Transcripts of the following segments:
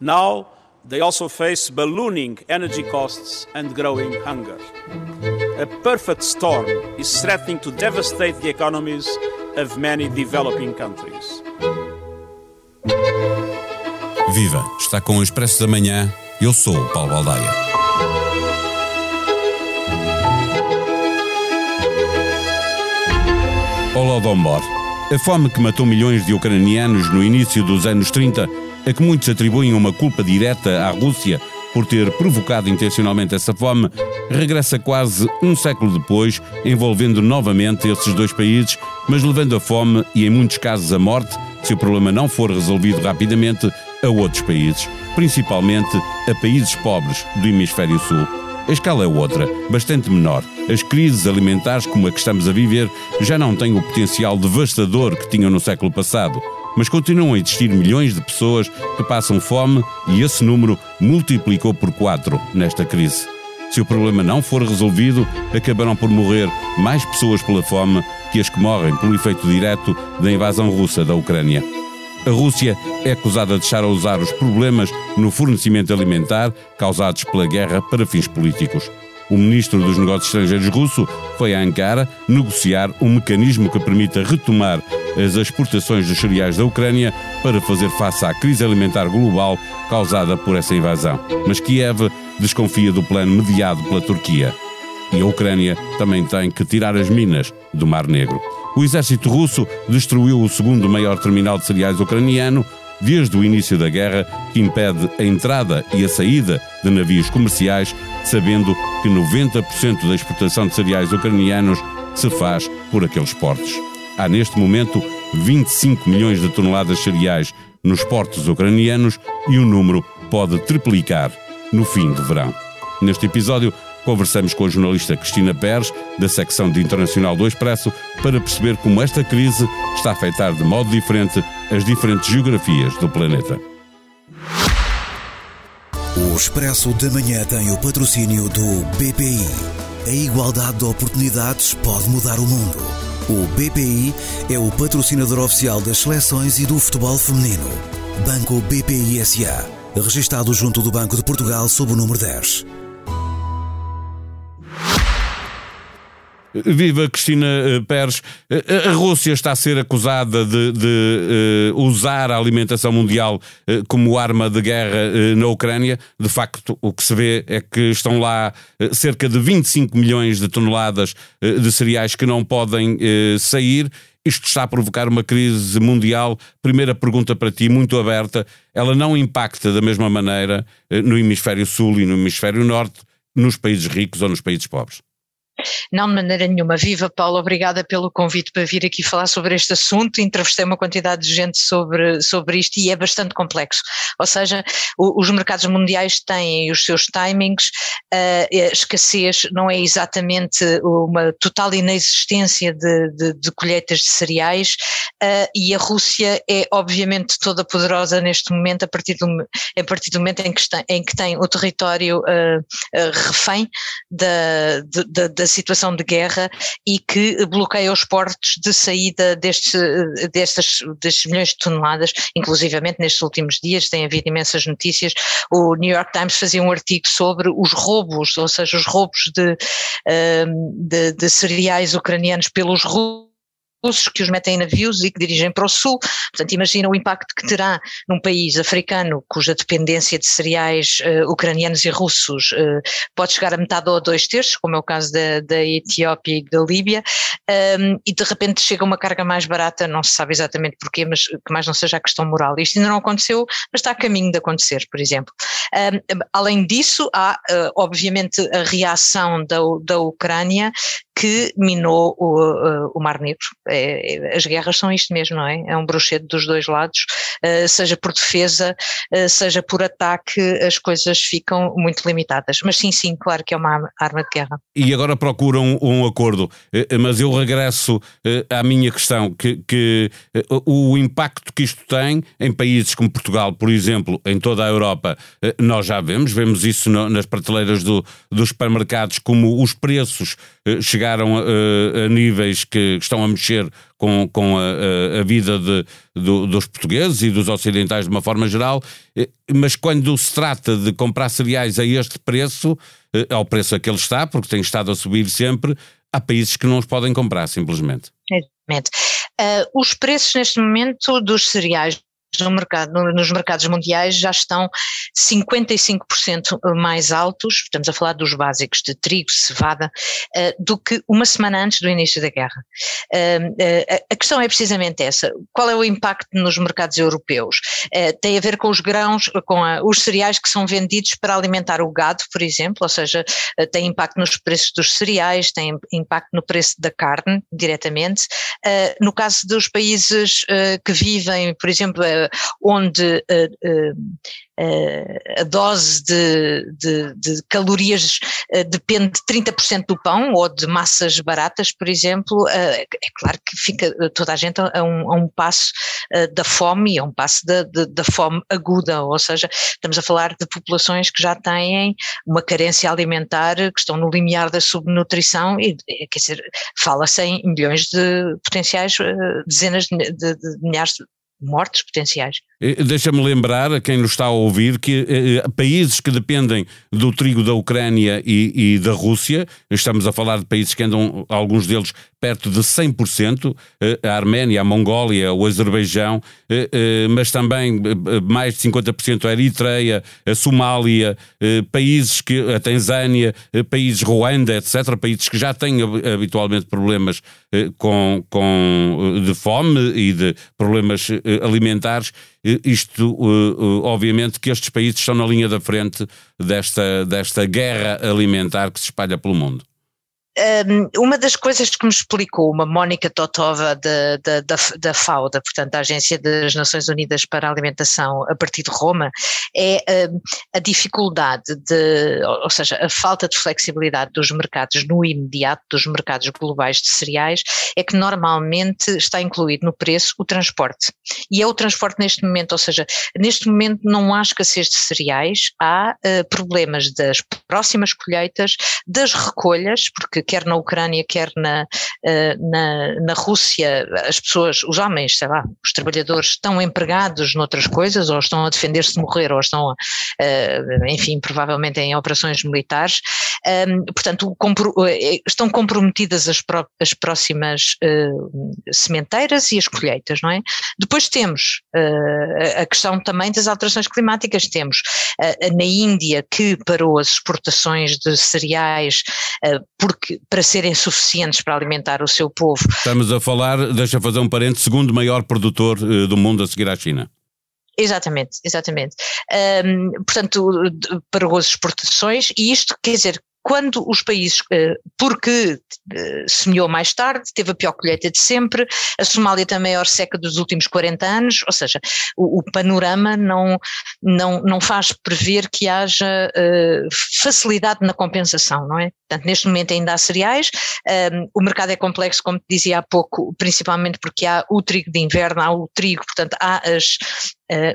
Now, they also face ballooning energy costs and growing hunger. A perfect storm is threatening to devastate the economies of many developing countries. Viva! Está com o Expresso da Manhã. Eu sou o Paulo Baldaia. Holodomor. A fome que matou milhões de ucranianos no início dos anos 30, a que muitos atribuem uma culpa direta à Rússia por ter provocado intencionalmente essa fome, regressa quase um século depois, envolvendo novamente esses dois países, mas levando a fome e, em muitos casos, a morte, se o problema não for resolvido rapidamente, a outros países, principalmente a países pobres do Hemisfério Sul. A escala é outra, bastante menor. As crises alimentares como a que estamos a viver já não têm o potencial devastador que tinham no século passado, mas continuam a existir milhões de pessoas que passam fome e esse número multiplicou por quatro nesta crise. Se o problema não for resolvido, acabarão por morrer mais pessoas pela fome que as que morrem pelo efeito direto da invasão russa da Ucrânia. A Rússia é acusada de deixar a usar os problemas no fornecimento alimentar causados pela guerra para fins políticos. O ministro dos Negócios Estrangeiros russo foi a Ankara negociar um mecanismo que permita retomar as exportações dos cereais da Ucrânia para fazer face à crise alimentar global causada por essa invasão. Mas Kiev desconfia do plano mediado pela Turquia. E a Ucrânia também tem que tirar as minas do Mar Negro. O exército russo destruiu o segundo maior terminal de cereais ucraniano desde o início da guerra, que impede a entrada e a saída de navios comerciais, sabendo que 90% da exportação de cereais ucranianos se faz por aqueles portos. Há neste momento 25 milhões de toneladas de cereais nos portos ucranianos e o número pode triplicar no fim do verão. Neste episódio, Conversamos com a jornalista Cristina Pérez, da secção de Internacional do Expresso, para perceber como esta crise está a afetar de modo diferente as diferentes geografias do planeta. O Expresso da Manhã tem o patrocínio do BPI. A igualdade de oportunidades pode mudar o mundo. O BPI é o patrocinador oficial das seleções e do futebol feminino. Banco BPI SA. Registado junto do Banco de Portugal sob o número 10. Viva Cristina eh, Pérez. Eh, eh, a Rússia está a ser acusada de, de uh, usar a alimentação mundial uh, como arma de guerra uh, na Ucrânia. De facto, o que se vê é que estão lá cerca de 25 milhões de toneladas de cereais que não podem sair. Isto está a provocar uma crise mundial. Primeira pergunta para ti, muito aberta. Ela não impacta da mesma maneira no hemisfério sul e no hemisfério norte, nos países ricos ou nos países pobres? Não, de maneira nenhuma. Viva, Paulo, obrigada pelo convite para vir aqui falar sobre este assunto. Entrevistei uma quantidade de gente sobre, sobre isto e é bastante complexo. Ou seja, o, os mercados mundiais têm os seus timings, uh, a escassez não é exatamente uma total inexistência de, de, de colheitas de cereais uh, e a Rússia é obviamente toda poderosa neste momento a partir do, a partir do momento em que, está, em que tem o território uh, refém da, da, da situação de guerra e que bloqueia os portos de saída destes, destas, destes milhões de toneladas, inclusivamente nestes últimos dias tem havido imensas notícias, o New York Times fazia um artigo sobre os roubos, ou seja, os roubos de, hum, de, de cereais ucranianos pelos russos russos que os metem em navios e que dirigem para o sul. Portanto, imagina o impacto que terá num país africano cuja dependência de cereais uh, ucranianos e russos uh, pode chegar a metade ou a dois terços, como é o caso da, da Etiópia e da Líbia, um, e de repente chega uma carga mais barata, não se sabe exatamente porquê, mas que mais não seja a questão moral. Isto ainda não aconteceu, mas está a caminho de acontecer, por exemplo. Um, além disso, há uh, obviamente a reação da, da Ucrânia que minou o, o Mar Negro. É, é, as guerras são isto mesmo, não é? É um bruxedo dos dois lados, uh, seja por defesa, uh, seja por ataque, as coisas ficam muito limitadas. Mas sim, sim, claro que é uma arma de guerra. E agora procuram um, um acordo, mas eu regresso à minha questão, que, que o impacto que isto tem em países como Portugal, por exemplo, em toda a Europa, nós já vemos, vemos isso nas prateleiras do, dos supermercados, como os preços chegaram a, a, níveis que estão a mexer com, com a, a vida de, do, dos portugueses e dos ocidentais de uma forma geral, mas quando se trata de comprar cereais a este preço, ao preço a que ele está, porque tem estado a subir sempre, há países que não os podem comprar, simplesmente. Exatamente. Uh, os preços neste momento dos cereais no mercado, no, nos mercados mundiais já estão 55% mais altos, estamos a falar dos básicos de trigo, cevada, uh, do que uma semana antes do início da guerra. Uh, uh, a questão é precisamente essa. Qual é o impacto nos mercados europeus? tem a ver com os grãos, com os cereais que são vendidos para alimentar o gado, por exemplo, ou seja, tem impacto nos preços dos cereais, tem impacto no preço da carne, diretamente. no caso dos países que vivem, por exemplo, onde uh, uh, a dose de, de, de calorias depende de 30% do pão ou de massas baratas, por exemplo, é claro que fica toda a gente a um, a um passo da fome a um passo da, da fome aguda, ou seja, estamos a falar de populações que já têm uma carência alimentar, que estão no limiar da subnutrição e, quer dizer, fala-se em milhões de potenciais, dezenas de, de, de milhares de mortes potenciais. Deixa-me lembrar a quem nos está a ouvir que eh, eh, países que dependem do trigo da Ucrânia e, e, da Rússia, estamos a falar de países que andam, alguns deles, perto de 100%, eh, a Arménia, a Mongólia, o Azerbaijão, eh, eh, mas também mais de 50% a Eritreia, a Somália, países que, a Tanzânia, países Ruanda, etc., países que já têm habitualmente problemas com, com, de fome e de problemas alimentares, isto, obviamente, que estes países estão na linha da frente desta, desta guerra alimentar que se espalha pelo mundo uma das coisas que me explicou uma Mónica Totova da, da, da, da FAUDA, portanto da Agência das Nações Unidas para a Alimentação a partir de Roma, é a dificuldade de, ou seja, a falta de flexibilidade dos mercados no imediato, dos mercados globais de cereais, é que normalmente está incluído no preço o transporte. E é o transporte neste momento, ou seja, neste momento não há escassez de cereais, há uh, problemas das próximas colheitas, das recolhas, porque quer na Ucrânia, quer na, eh, na, na Rússia, as pessoas, os homens, sei lá, os trabalhadores estão empregados noutras coisas, ou estão a defender-se de morrer, ou estão, eh, enfim, provavelmente em operações militares. Portanto, eh, estão comprometidas as, as próximas sementeiras e as colheitas, não é? Depois temos a questão também das alterações climáticas. Temos na Índia que parou as exportações de cereais porque para serem suficientes para alimentar o seu povo. Estamos a falar, deixa fazer um parente, segundo maior produtor uh, do mundo a seguir à China. Exatamente, exatamente. Um, portanto, parou as exportações e isto quer dizer quando os países, eh, porque eh, semeou mais tarde, teve a pior colheita de sempre, a Somália tem a maior seca dos últimos 40 anos, ou seja, o, o panorama não, não, não faz prever que haja uh, facilidade na compensação, não é? Portanto, neste momento ainda há cereais, um, o mercado é complexo, como te dizia há pouco, principalmente porque há o trigo de inverno, há o trigo, portanto, há as,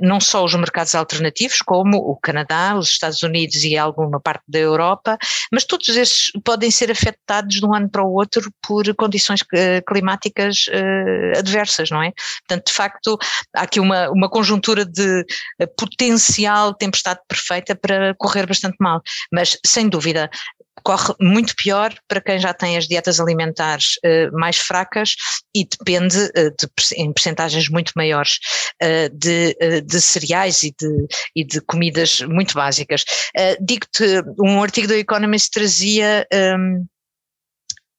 não só os mercados alternativos, como o Canadá, os Estados Unidos e alguma parte da Europa, mas todos esses podem ser afetados de um ano para o outro por condições uh, climáticas uh, adversas, não é? Portanto, de facto, há aqui uma, uma conjuntura de potencial tempestade perfeita para correr bastante mal, mas sem dúvida corre muito pior para quem já tem as dietas alimentares uh, mais fracas e depende uh, de, em percentagens muito maiores uh, de, de, cereais e de, e de, comidas muito básicas. Digo-te, um artigo do Economist trazia um, ehm,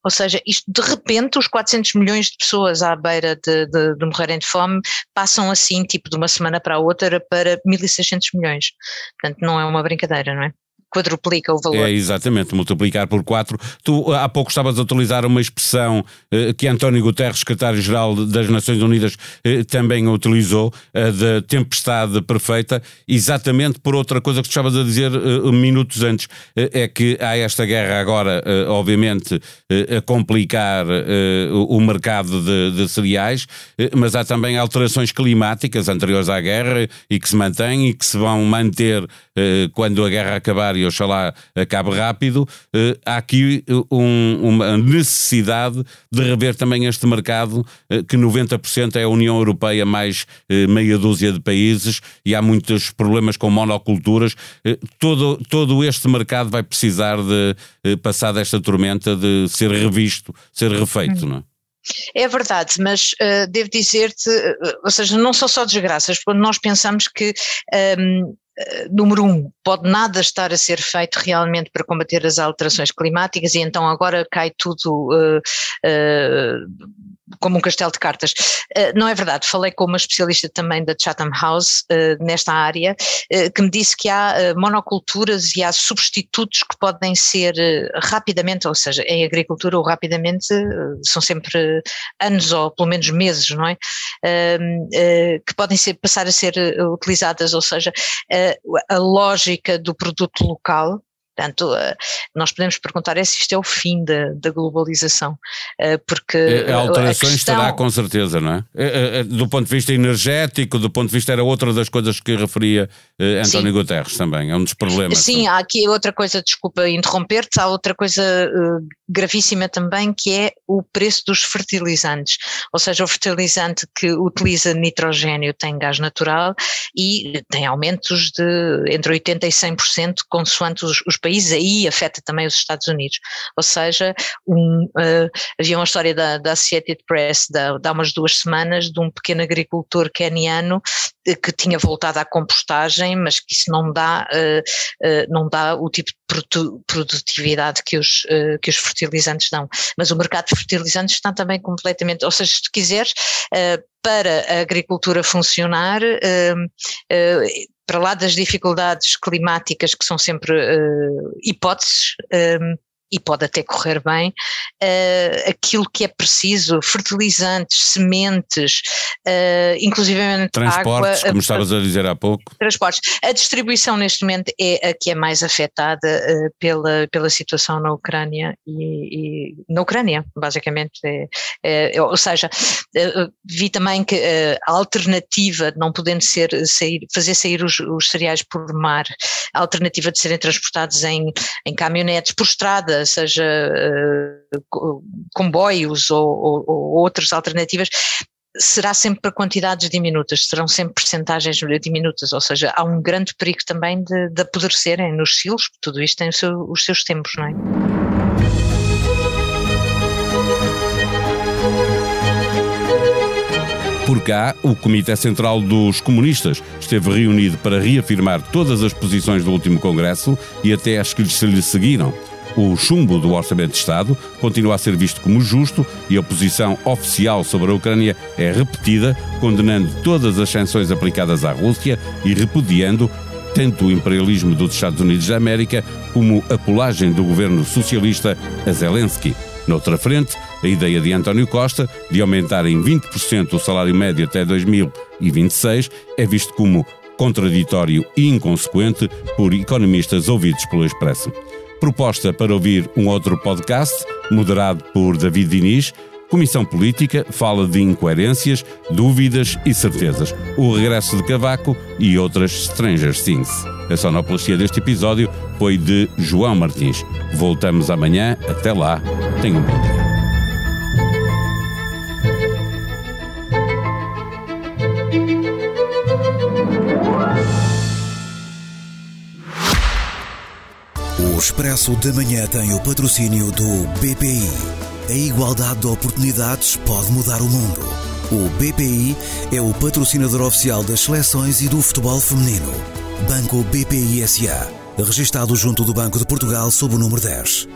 ou seja, isto de repente os 400 milhões de pessoas à beira de, de, de, morrerem de fome passam assim, tipo de uma semana para a outra, para 1.600 milhões. Portanto, não é uma brincadeira, não é? Quadruplica o valor. É, exatamente, multiplicar por 4. Tu há pouco estavas a utilizar uma expressão eh, que António Guterres, secretário-geral das Nações Unidas, eh, também utilizou, a de tempestade perfeita, exatamente por outra coisa que tu estavas a dizer eh, minutos antes, eh, é que há esta guerra agora, eh, obviamente, eh, a complicar o mercado de, de cereais, mas há também alterações climáticas anteriores à guerra e que se mantêm e que se vão manter quando a guerra acabar e e oxalá acabe rápido, eh, há aqui um, uma necessidade de rever também este mercado, que 90% é a União Europeia mais meia dúzia de países e há muitos problemas com monoculturas. Todo, todo este mercado vai precisar de passar desta tormenta, de ser revisto, ser refeito, não é? É verdade, mas uh, devo dizer-te, uh, ou seja, não são só desgraças, quando nós pensamos que um, Uh, número um, pode nada estar a ser feito realmente para combater as alterações climáticas e então agora cai tudo uh, uh, como um castelo de cartas. Uh, não é verdade, falei com uma especialista também da Chatham House uh, nesta área, uh, que me disse que há monoculturas e há substitutos que podem ser rapidamente, ou seja, em agricultura ou rapidamente, são sempre anos ou pelo menos meses, não é? que podem ser, passar a ser utilizadas, ou seja, a lógica do produto local, Portanto, eh, nós podemos perguntar é se isto é o fim da, da globalização, eh, porque... É, alterações questão... estará com certeza, não é? é? Do ponto de vista energético, do ponto de vista, era outra das coisas que referia eh, António Sim. Guterres também, é um dos problemas. Sim, também. há aqui outra coisa, desculpa interromper-te, há outra coisa gravíssima também, que é o preço dos fertilizantes, ou seja, o fertilizante que utiliza nitrogênio tem gás natural e tem aumentos de entre 80% e 100% consoante os, os países, aí afeta também os Estados Unidos. Ou seja, um, uh, havia uma história da, da Associated Press de há umas duas semanas de um pequeno agricultor keniano eh, que tinha voltado à compostagem, mas que isso não dá, uh, uh, não dá o tipo de produtividade que os, que os fertilizantes dão. Mas o mercado de fertilizantes está também completamente, ou seja, se tu quiseres, para a agricultura funcionar, para lá das dificuldades climáticas que são sempre hipóteses, e pode até correr bem, uh, aquilo que é preciso, fertilizantes, sementes, uh, inclusive transportes, água, como estavas a dizer há pouco. Transportes. A distribuição neste momento é a que é mais afetada uh, pela, pela situação na Ucrânia e, e na Ucrânia, basicamente. É, é, ou seja, vi também que a alternativa de não podendo ser, sair, fazer sair os, os cereais por mar, a alternativa de serem transportados em, em caminhonetes por estrada, seja uh, comboios ou, ou, ou outras alternativas, será sempre para quantidades diminutas, serão sempre percentagens diminutas, ou seja, há um grande perigo também de, de apodrecerem nos silos, tudo isto tem seu, os seus tempos, não é? Por cá, o Comitê Central dos Comunistas esteve reunido para reafirmar todas as posições do último Congresso e até as que lhe seguiram. O chumbo do Orçamento de Estado continua a ser visto como justo e a posição oficial sobre a Ucrânia é repetida, condenando todas as sanções aplicadas à Rússia e repudiando tanto o imperialismo dos Estados Unidos da América como a colagem do governo socialista a Zelensky. Noutra frente, a ideia de António Costa de aumentar em 20% o salário médio até 2026 é visto como contraditório e inconsequente por economistas ouvidos pelo Expresso proposta para ouvir um outro podcast, moderado por David Diniz. Comissão Política fala de incoerências, dúvidas e certezas. O regresso de Cavaco e outras Stranger Things. A sonoplastia deste episódio foi de João Martins. Voltamos amanhã. Até lá. Tenham um bom dia. Expresso da Manhã tem o patrocínio do BPI. A igualdade de oportunidades pode mudar o mundo. O BPI é o patrocinador oficial das seleções e do futebol feminino. Banco BPI SA. Registado junto do Banco de Portugal sob o número 10.